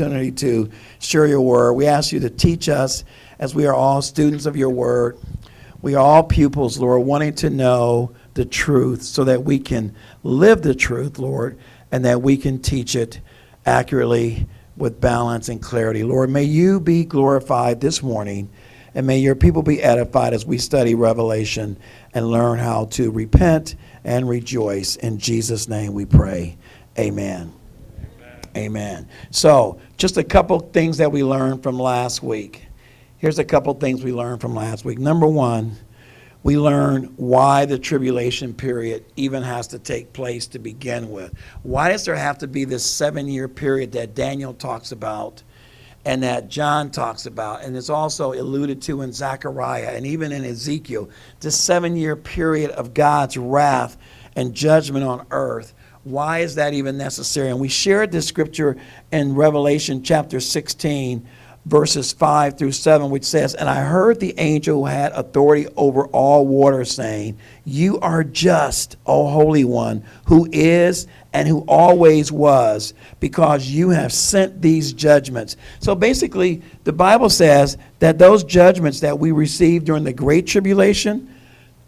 opportunity to share your word. We ask you to teach us as we are all students of your word. We are all pupils, Lord, wanting to know the truth so that we can live the truth, Lord, and that we can teach it accurately with balance and clarity. Lord, may you be glorified this morning, and may your people be edified as we study Revelation and learn how to repent and rejoice. In Jesus' name we pray. Amen. Amen. So, just a couple things that we learned from last week. Here's a couple things we learned from last week. Number one, we learned why the tribulation period even has to take place to begin with. Why does there have to be this seven year period that Daniel talks about and that John talks about? And it's also alluded to in Zechariah and even in Ezekiel. This seven year period of God's wrath and judgment on earth why is that even necessary? And we shared this scripture in Revelation chapter 16, verses 5 through 7, which says, And I heard the angel who had authority over all water saying, You are just, O Holy One, who is and who always was, because you have sent these judgments. So basically, the Bible says that those judgments that we received during the Great Tribulation,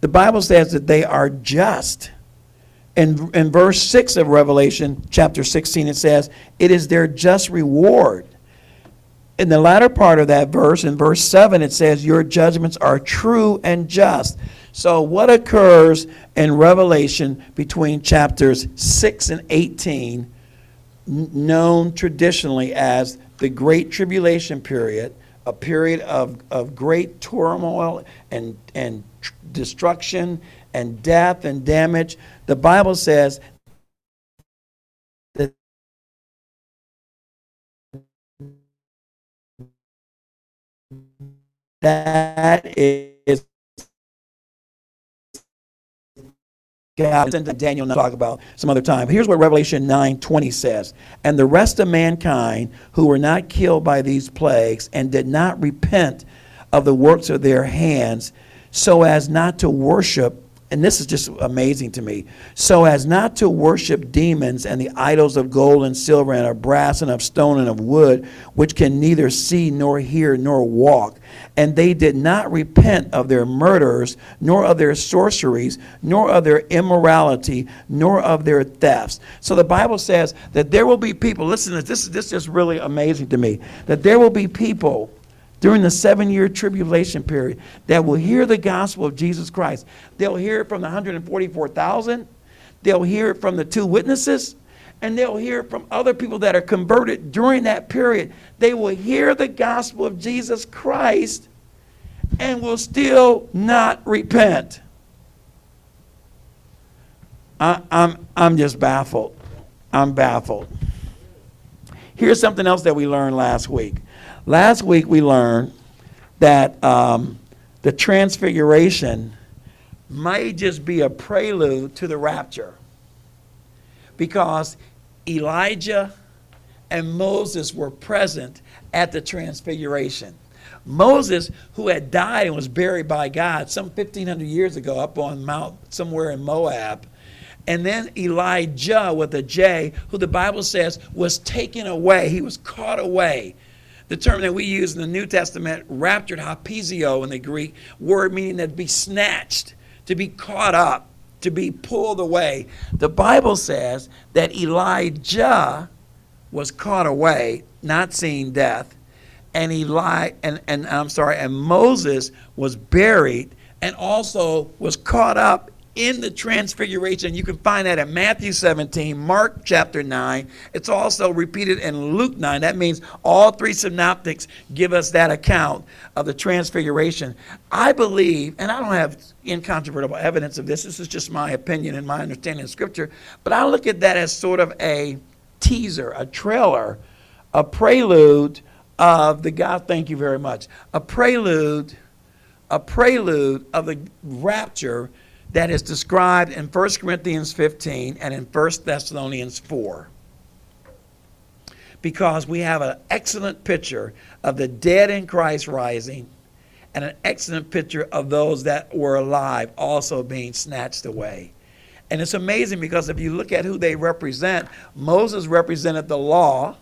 the Bible says that they are just in, in verse 6 of Revelation chapter 16, it says, It is their just reward. In the latter part of that verse, in verse 7, it says, Your judgments are true and just. So, what occurs in Revelation between chapters 6 and 18, known traditionally as the Great Tribulation period, a period of, of great turmoil and, and destruction and death and damage, the Bible says that that is God and Daniel talk about some other time. Here's what Revelation 9:20 says. And the rest of mankind who were not killed by these plagues and did not repent of the works of their hands, so as not to worship and this is just amazing to me, so as not to worship demons and the idols of gold and silver and of brass and of stone and of wood, which can neither see nor hear nor walk. And they did not repent of their murders, nor of their sorceries, nor of their immorality, nor of their thefts. So the Bible says that there will be people, listen to this, this is just really amazing to me, that there will be people during the seven year tribulation period that will hear the gospel of Jesus Christ. They'll hear it from the 144,000, they'll hear it from the two witnesses, and they'll hear from other people that are converted during that period. They will hear the gospel of Jesus Christ and will still not repent. I, I'm, I'm just baffled. I'm baffled. Here's something else that we learned last week. Last week we learned that um, the transfiguration might just be a prelude to the rapture because Elijah and Moses were present at the transfiguration. Moses, who had died and was buried by God some 1,500 years ago up on Mount somewhere in Moab, and then Elijah with a J, who the Bible says was taken away, he was caught away the term that we use in the New Testament, raptured, harpazo in the Greek, word meaning that to be snatched, to be caught up, to be pulled away. The Bible says that Elijah was caught away, not seeing death, and Eli and, and I'm sorry, and Moses was buried and also was caught up in the transfiguration. You can find that in Matthew 17, Mark chapter 9. It's also repeated in Luke 9. That means all three synoptics give us that account of the transfiguration. I believe, and I don't have incontrovertible evidence of this, this is just my opinion and my understanding of Scripture, but I look at that as sort of a teaser, a trailer, a prelude of the God, thank you very much, a prelude, a prelude of the rapture that is described in 1 Corinthians 15 and in 1 Thessalonians 4. Because we have an excellent picture of the dead in Christ rising and an excellent picture of those that were alive also being snatched away. And it's amazing because if you look at who they represent, Moses represented the law,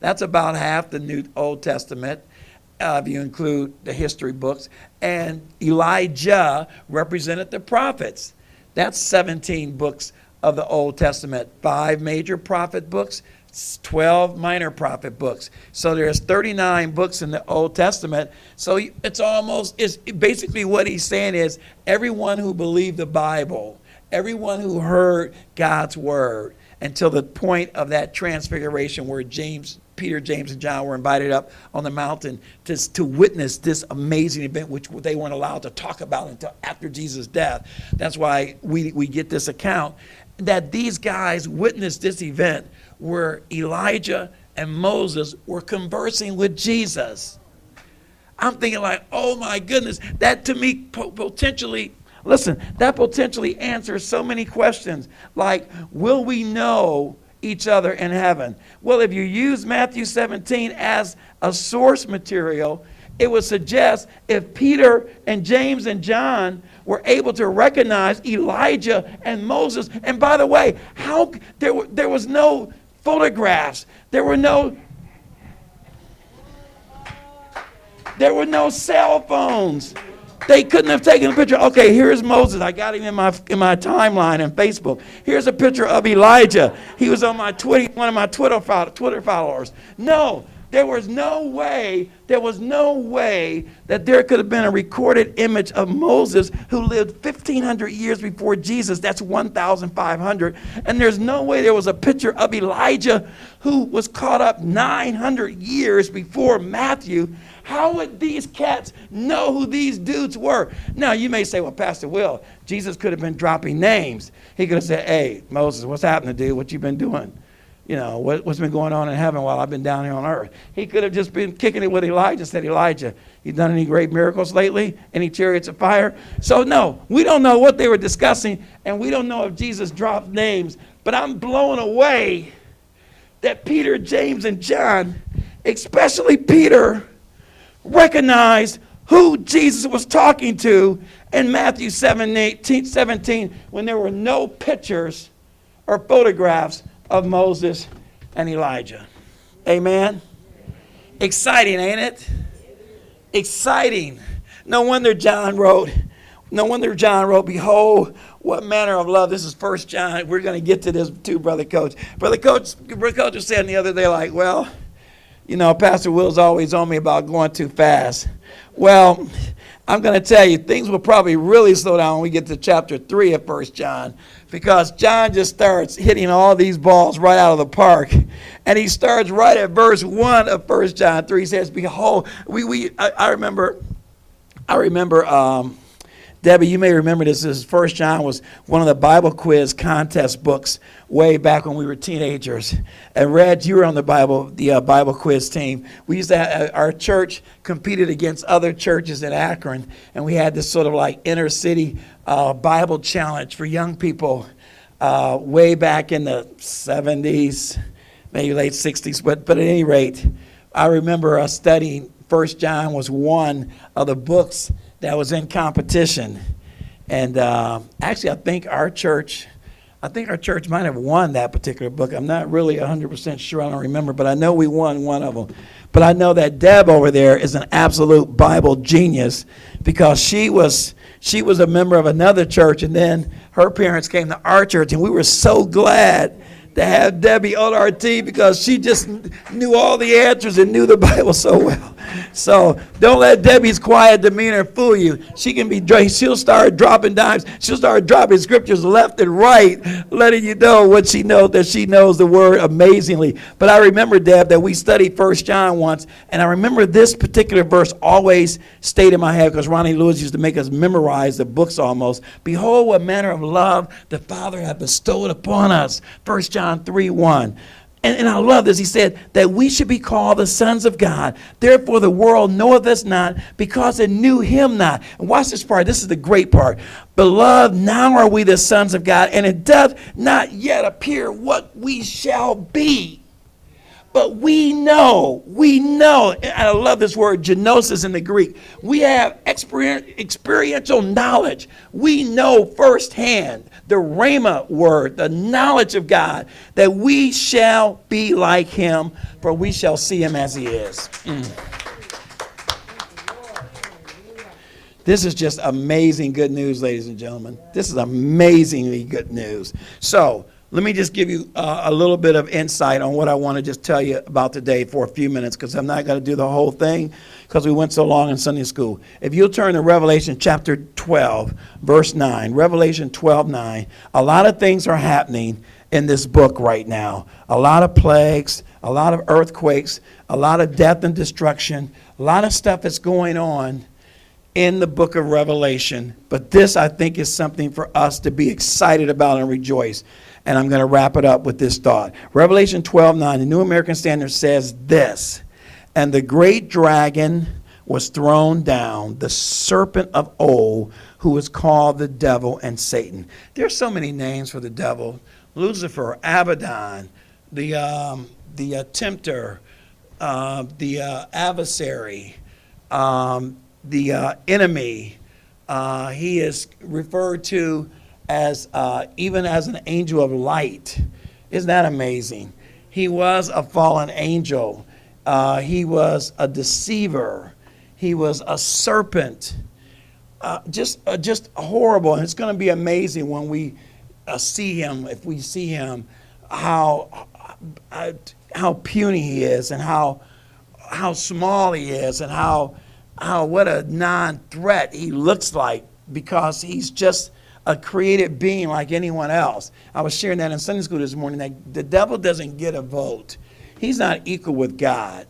That's about half the New Old Testament, uh, if you include the history books. And Elijah represented the prophets. That's 17 books of the Old Testament. Five major prophet books, 12 minor prophet books. So there's 39 books in the Old Testament. So it's almost, it's basically what he's saying is everyone who believed the Bible, everyone who heard God's word until the point of that transfiguration where James, Peter, James, and John were invited up on the mountain to, to witness this amazing event, which they weren't allowed to talk about until after Jesus' death. That's why we, we get this account that these guys witnessed this event where Elijah and Moses were conversing with Jesus. I'm thinking like, oh my goodness, that to me potentially, listen, that potentially answers so many questions. Like, will we know each other in heaven? Well, if you use Matthew 17 as a source material, it would suggest if Peter and James and John were able to recognize Elijah and Moses, and by the way, how there, there was no photographs. There were no there were no cell phones. They couldn't have taken a picture. Okay, here's Moses. I got him in my in my timeline on Facebook. Here's a picture of Elijah. He was on my Twitter, one of my Twitter Twitter followers. No, there was no way, there was no way that there could have been a recorded image of Moses who lived 1,500 years before Jesus. That's 1,500. And there's no way there was a picture of Elijah who was caught up 900 years before Matthew. How would these cats know who these dudes were? Now, you may say, well, Pastor Will, Jesus could have been dropping names. He could have said, hey, Moses, what's happening, dude? What you been doing? You know, what, has been going on in heaven while I've been down here on earth. He could have just been kicking it with Elijah, said, Elijah, you done any great miracles lately? Any chariots of fire? So, no, we don't know what they were discussing, and we don't know if Jesus dropped names, but I'm blown away that Peter, James, and John, especially Peter, recognized who Jesus was talking to in Matthew 17, 17 when there were no pictures or photographs of Moses and Elijah. Amen. Exciting, ain't it? Exciting. No wonder John wrote, no wonder John wrote, Behold, what manner of love. This is First John. We're going to get to this too, Brother Coach. Brother Coach, Brother Coach was saying the other day, like, well, you know, Pastor Will's always on me about going too fast. Well, I'm going to tell you, things will probably really slow down when we get to chapter 3 of First John because John just starts hitting all these balls right out of the park. And he starts right at verse 1 of First John 3. He says, Behold, we, we I, I remember, I remember, um, Debbie, you may remember this. This First John was one of the Bible quiz contest books way back when we were teenagers. And Red, you were on the Bible the uh, Bible quiz team. We used to have, uh, our church competed against other churches in Akron, and we had this sort of like inner city uh, Bible challenge for young people uh, way back in the 70s, maybe late 60s. But but at any rate, I remember us studying. First John was one of the books that was in competition. And uh, actually, I think our church, I think our church might have won that particular book. I'm not really 100% sure. I don't remember, but I know we won one of them. But I know that Deb over there is an absolute Bible genius because she was she was a member of another church, and then her parents came to our church, and we were so glad to have Debbie on our team because she just knew all the answers and knew the Bible so well. So don't let Debbie's quiet demeanor fool you. She can be, she'll start dropping dimes. She'll start dropping scriptures left and right, letting you know what she knows, that she knows the word amazingly. But I remember, Deb, that we studied First John once, and I remember this particular verse always stayed in my head because Ronnie Lewis used to make us memorize the books almost. Behold, what manner of love the Father hath bestowed upon us. First John 3 1. And, and I love this. He said that we should be called the sons of God. Therefore, the world knoweth us not because it knew him not. And watch this part. This is the great part. Beloved, now are we the sons of God, and it doth not yet appear what we shall be. But we know, we know, and I love this word, genosis in the Greek. We have experiential knowledge. We know firsthand the Rhema word, the knowledge of God, that we shall be like him, for we shall see him as he is. Mm. This is just amazing good news, ladies and gentlemen. This is amazingly good news. So, let me just give you uh, a little bit of insight on what I want to just tell you about today for a few minutes because I'm not going to do the whole thing because we went so long in Sunday school. If you'll turn to Revelation chapter 12, verse 9, Revelation 12, 9, a lot of things are happening in this book right now. A lot of plagues, a lot of earthquakes, a lot of death and destruction, a lot of stuff is going on in the book of Revelation. But this, I think, is something for us to be excited about and rejoice. And I'm going to wrap it up with this thought. Revelation 12 9, the New American Standard says this And the great dragon was thrown down, the serpent of old, who is called the devil and Satan. There's so many names for the devil Lucifer, Abaddon, the, um, the uh, tempter, uh, the uh, adversary, um, the uh, enemy. Uh, he is referred to as uh, even as an angel of light. Isn't that amazing? He was a fallen angel. Uh, he was a deceiver. He was a serpent. Uh, just, uh, just horrible. And it's going to be amazing when we uh, see him, if we see him, how, uh, how puny he is and how, how small he is and how, how what a non-threat he looks like because he's just a created being like anyone else. I was sharing that in Sunday school this morning that the devil doesn't get a vote. He's not equal with God.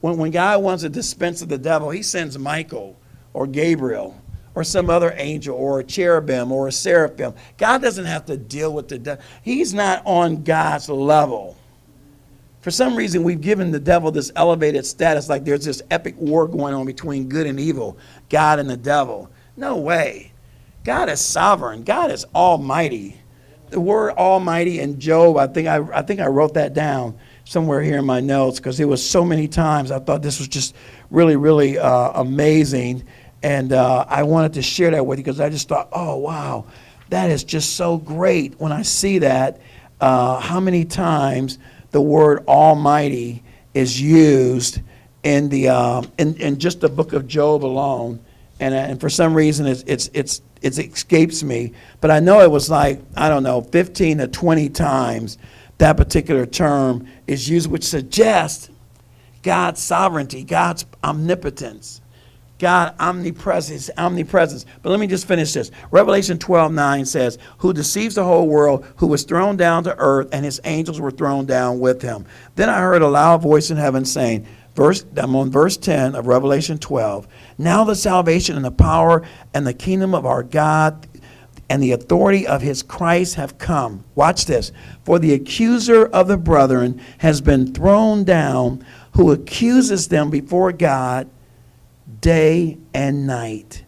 When, when God wants to dispense of the devil, he sends Michael or Gabriel or some other angel or a cherubim or a seraphim. God doesn't have to deal with the devil. He's not on God's level. For some reason, we've given the devil this elevated status like there's this epic war going on between good and evil, God and the devil. No way. God is sovereign. God is almighty. The word almighty in Job, I think I, I think I wrote that down somewhere here in my notes because it was so many times. I thought this was just really, really uh, amazing. And uh, I wanted to share that with you because I just thought, oh, wow, that is just so great when I see that. Uh, how many times the word almighty is used in, the, um, in, in just the book of Job alone. And, uh, and for some reason, it's, it's, it's it escapes me, but I know it was like, I don't know, 15 to 20 times that particular term is used, which suggests God's sovereignty, God's omnipotence, God omnipresence, omnipresence. But let me just finish this. Revelation 12, 9 says, Who deceives the whole world, who was thrown down to earth, and his angels were thrown down with him. Then I heard a loud voice in heaven saying, Verse, I'm on verse 10 of Revelation 12. Now the salvation and the power and the kingdom of our God and the authority of his Christ have come. Watch this. For the accuser of the brethren has been thrown down, who accuses them before God day and night.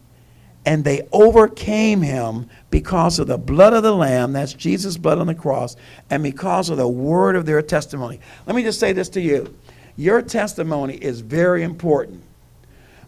And they overcame him because of the blood of the Lamb, that's Jesus' blood on the cross, and because of the word of their testimony. Let me just say this to you your testimony is very important.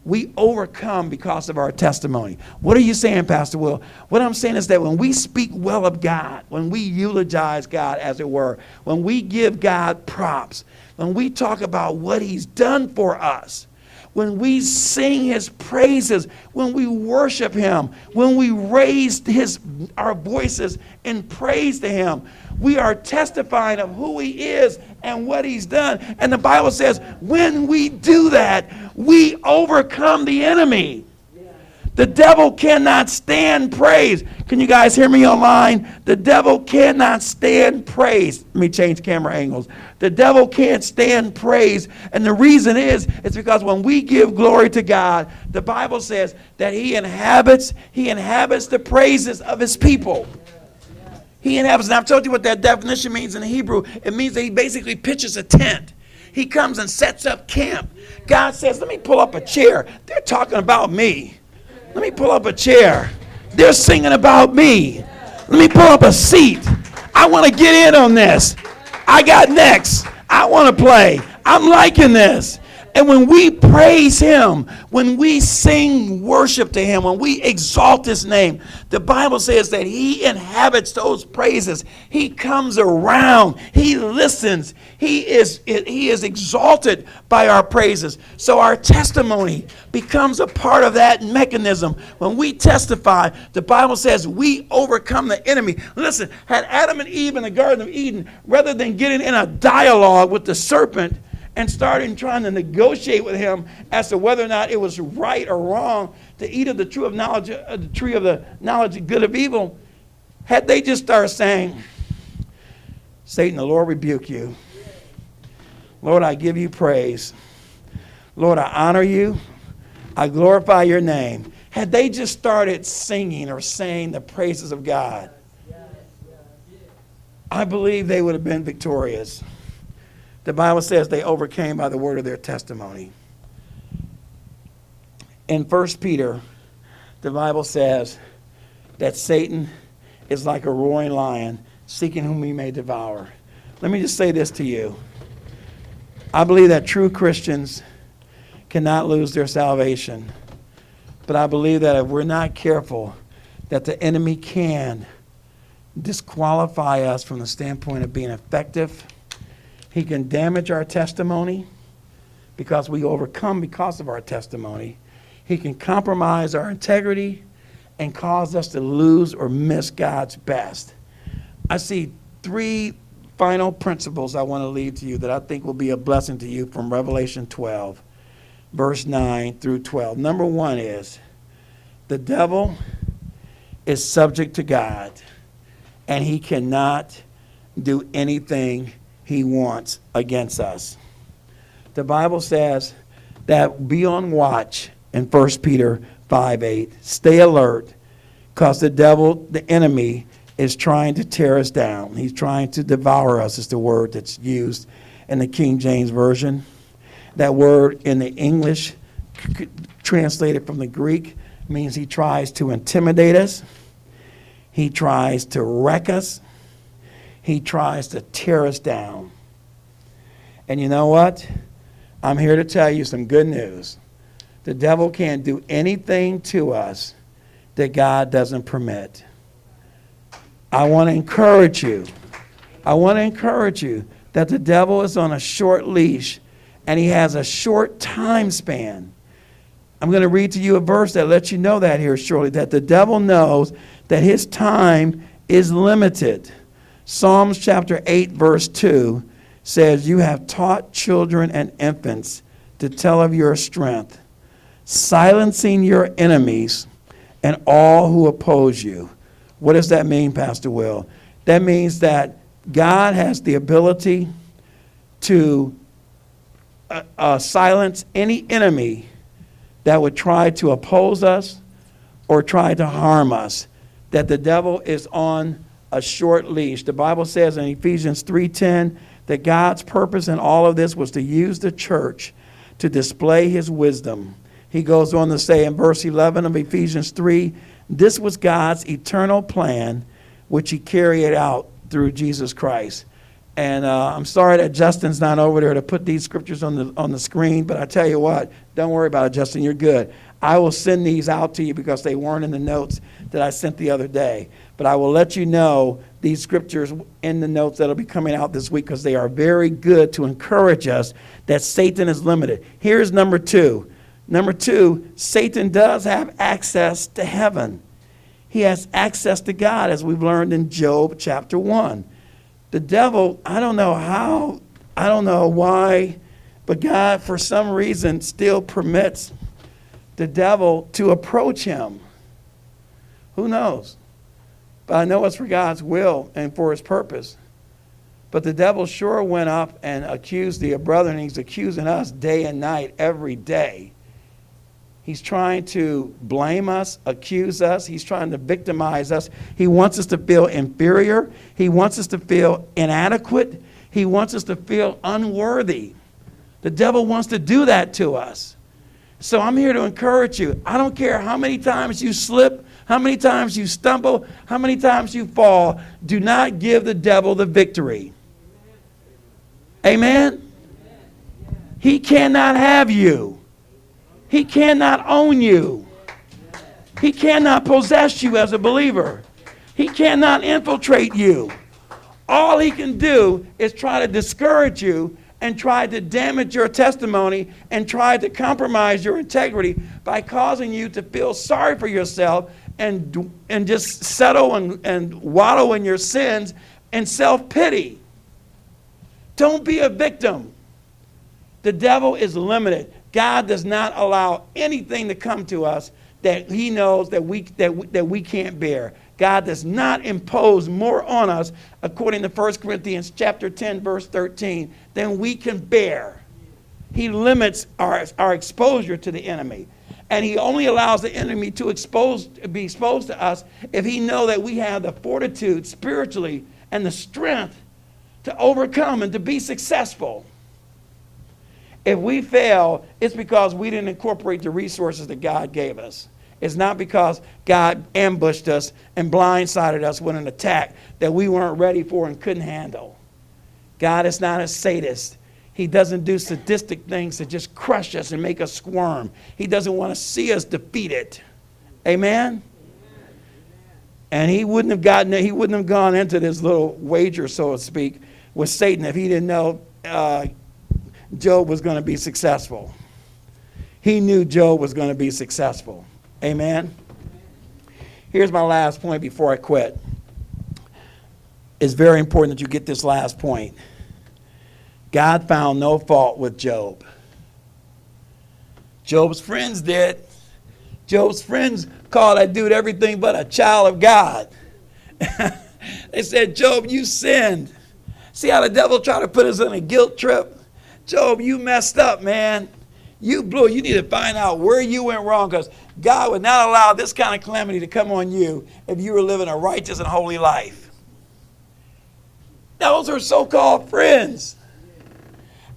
We overcome because of our testimony. What are you saying, Pastor Will? What I'm saying is that when we speak well of God, when we eulogize God, as it were, when we give God props, when we talk about what He's done for us, when we sing his praises, when we worship him, when we raise his our voices in praise to him, we are testifying of who he is and what he's done. And the Bible says, when we do that, we overcome the enemy. The devil cannot stand praise. Can you guys hear me online? The devil cannot stand praise. Let me change camera angles. The devil can't stand praise. And the reason is, it's because when we give glory to God, the Bible says that he inhabits, he inhabits the praises of his people. He inhabits, and I've told you what that definition means in Hebrew. It means that he basically pitches a tent. He comes and sets up camp. God says, Let me pull up a chair. They're talking about me. Let me pull up a chair. They're singing about me. Let me pull up a seat. I want to get in on this. I got next. I want to play. I'm liking this. And when we praise Him, when we sing worship to Him, when we exalt His name, the Bible says that He inhabits those praises. He comes around. He listens. He is, he is exalted by our praises. So our testimony becomes a part of that mechanism. When we testify, the Bible says we overcome the enemy. Listen, had Adam and Eve in the Garden of Eden, rather than getting in a dialogue with the serpent, and started trying to negotiate with him as to whether or not it was right or wrong to eat of the tree of knowledge, uh, the tree of the knowledge of good of evil, had they just started saying, Satan, the Lord rebuke you. Lord, I give you praise. Lord, I honor you. I glorify your name. Had they just started singing or saying the praises of God, I believe they would have been victorious. The Bible says they overcame by the word of their testimony. In 1 Peter, the Bible says that Satan is like a roaring lion seeking whom he may devour. Let me just say this to you. I believe that true Christians cannot lose their salvation. But I believe that if we're not careful, that the enemy can disqualify us from the standpoint of being effective he can damage our testimony because we overcome because of our testimony. He can compromise our integrity and cause us to lose or miss God's best. I see three final principles I want to leave to you that I think will be a blessing to you from Revelation 12, verse 9 through 12. Number one is the devil is subject to God, and he cannot do anything he wants against us. The Bible says that be on watch in 1 Peter 5 8. Stay alert because the devil, the enemy, is trying to tear us down. He's trying to devour us, is the word that's used in the King James Version. That word in the English, translated from the Greek, means he tries to intimidate us, he tries to wreck us, he tries to tear us down. And you know what? I'm here to tell you some good news. The devil can't do anything to us that God doesn't permit. I want to encourage you. I want to encourage you that the devil is on a short leash and he has a short time span. I'm going to read to you a verse that lets you know that here shortly that the devil knows that his time is limited. Psalms chapter 8, verse 2 says, You have taught children and infants to tell of your strength, silencing your enemies and all who oppose you. What does that mean, Pastor Will? That means that God has the ability to uh, uh, silence any enemy that would try to oppose us or try to harm us. That the devil is on a short leash. The Bible says in Ephesians 3:10 that God's purpose in all of this was to use the church to display his wisdom. He goes on to say in verse 11 of Ephesians 3, this was God's eternal plan which he carried out through Jesus Christ. And uh, I'm sorry that Justin's not over there to put these scriptures on the on the screen, but I tell you what, don't worry about it, Justin. You're good. I will send these out to you because they weren't in the notes that I sent the other day. But I will let you know these scriptures in the notes that'll be coming out this week because they are very good to encourage us that Satan is limited. Here's number two. Number two, Satan does have access to heaven. He has access to God, as we've learned in Job chapter 1. The devil, I don't know how, I don't know why, but God, for some reason, still permits the devil to approach him. Who knows? But I know it's for God's will and for his purpose. But the devil sure went up and accused the brother, and he's accusing us day and night, every day. He's trying to blame us, accuse us. He's trying to victimize us. He wants us to feel inferior. He wants us to feel inadequate. He wants us to feel unworthy. The devil wants to do that to us. So I'm here to encourage you. I don't care how many times you slip, how many times you stumble, how many times you fall, do not give the devil the victory. Amen? He cannot have you. He cannot own you. He cannot possess you as a believer. He cannot infiltrate you. All he can do is try to discourage you and try to damage your testimony and try to compromise your integrity by causing you to feel sorry for yourself and, and just settle and, and wallow in your sins and self pity. Don't be a victim. The devil is limited. God does not allow anything to come to us that he knows that we, that we, that we can't bear. God does not impose more on us, according to 1 Corinthians chapter 10, verse 13, than we can bear. He limits our, our exposure to the enemy. And he only allows the enemy to expose, be exposed to us if he know that we have the fortitude spiritually and the strength to overcome and to be successful. If we fail, it's because we didn't incorporate the resources that God gave us. It's not because God ambushed us and blindsided us with an attack that we weren't ready for and couldn't handle. God is not a sadist. He doesn't do sadistic things to just crush us and make us squirm. He doesn't want to see us defeated. Amen? And he wouldn't have gotten he wouldn't have gone into this little wager, so to speak, with Satan if he didn't know uh, Job was going to be successful. He knew Job was going to be successful. Amen. Here's my last point before I quit. It's very important that you get this last point. God found no fault with Job. Job's friends did. Job's friends called that dude everything but a child of God. they said, Job, you sinned. See how the devil tried to put us in a guilt trip? Job, you messed up, man. You blew. You need to find out where you went wrong because God would not allow this kind of calamity to come on you if you were living a righteous and holy life. Those are so called friends.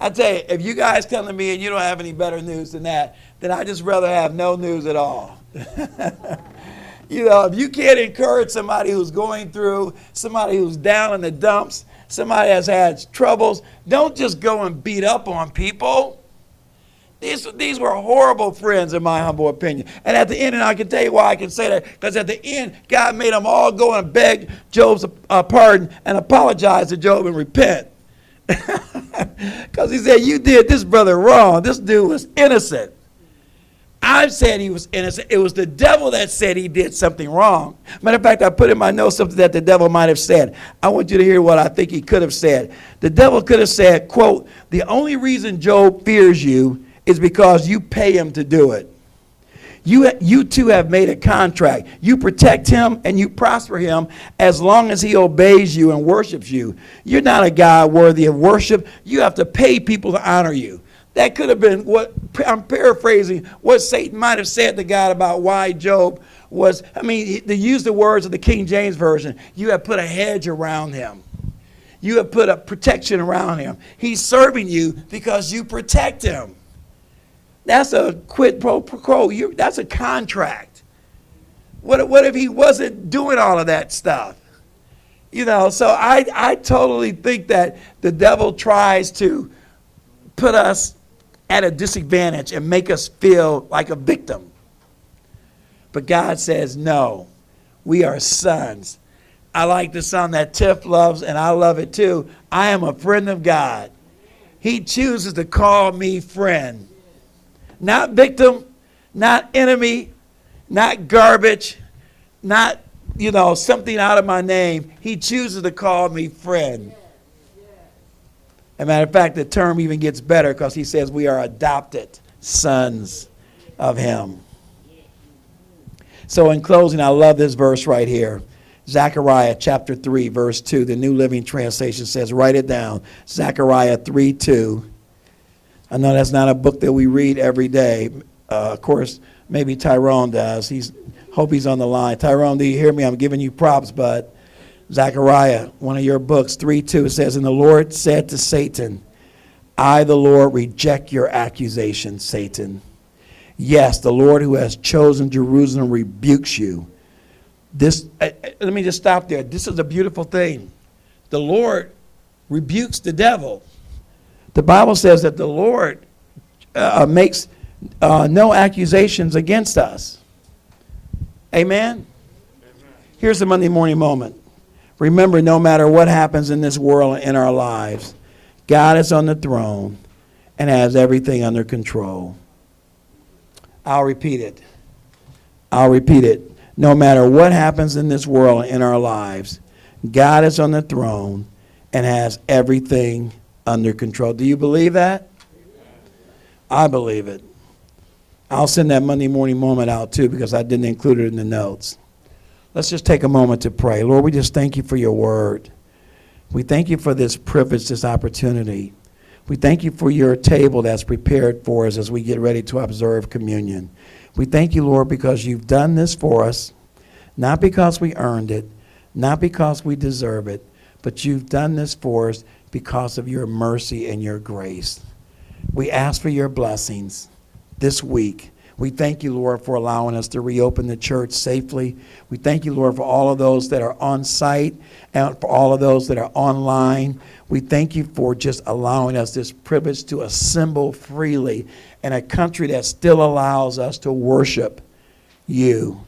I tell you, if you guys come to me and you don't have any better news than that, then I just rather have no news at all. you know, if you can't encourage somebody who's going through, somebody who's down in the dumps, somebody has had troubles, don't just go and beat up on people. These, these were horrible friends, in my humble opinion. And at the end, and I can tell you why I can say that, because at the end, God made them all go and beg Job's uh, pardon and apologize to Job and repent. Because he said, You did this brother wrong. This dude was innocent. I said he was innocent. It was the devil that said he did something wrong. Matter of fact, I put in my notes something that the devil might have said. I want you to hear what I think he could have said. The devil could have said, quote, the only reason Job fears you is because you pay him to do it. You, you two have made a contract. You protect him and you prosper him as long as he obeys you and worships you. You're not a guy worthy of worship. You have to pay people to honor you. That could have been what, I'm paraphrasing, what Satan might have said to God about why Job was, I mean, to use the words of the King James Version, you have put a hedge around him. You have put a protection around him. He's serving you because you protect him. That's a quid pro quo. You, that's a contract. What, what if he wasn't doing all of that stuff? You know, so I, I totally think that the devil tries to put us at a disadvantage and make us feel like a victim. But God says, no, we are sons. I like the song that Tiff loves, and I love it too. I am a friend of God. He chooses to call me friend. Not victim, not enemy, not garbage, not, you know, something out of my name. He chooses to call me friend. As a matter of fact, the term even gets better because he says we are adopted sons of him. So, in closing, I love this verse right here. Zechariah chapter 3, verse 2, the New Living Translation says, write it down. Zechariah 3 2. I know that's not a book that we read every day. Uh, of course, maybe Tyrone does. He's hope he's on the line. Tyrone, do you hear me? I'm giving you props, but Zechariah, one of your books, 3 2 says, And the Lord said to Satan, I, the Lord, reject your accusation, Satan. Yes, the Lord who has chosen Jerusalem rebukes you. This, uh, uh let me just stop there. This is a beautiful thing. The Lord rebukes the devil The Bible says that the Lord uh, makes uh, no accusations against us. Amen? Here's the Monday morning moment. Remember, no matter what happens in this world and in our lives, God is on the throne and has everything under control. I'll repeat it. I'll repeat it. No matter what happens in this world and in our lives, God is on the throne and has everything under control. Do you believe that? I believe it. I'll send that Monday morning moment out too because I didn't include it in the notes. Let's just take a moment to pray. Lord, we just thank you for your word. We thank you for this privilege, this opportunity. We thank you for your table that's prepared for us as we get ready to observe communion. We thank you, Lord, because you've done this for us, not because we earned it, not because we deserve it, but you've done this for us because of your mercy and your grace. We ask for your blessings this week. We thank you, Lord, for allowing us to reopen the church safely. We thank you, Lord, for all of those that are on site and for all of those that are online. We thank you for just allowing us this privilege to assemble freely in a country that still allows us to worship you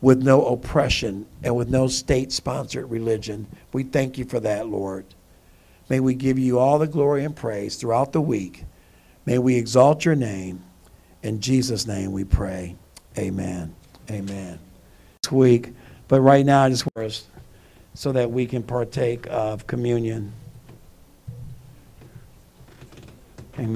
with no oppression and with no state sponsored religion. We thank you for that, Lord. May we give you all the glory and praise throughout the week. May we exalt your name. In Jesus' name we pray. Amen. Amen. This week, but right now, I just want us so that we can partake of communion.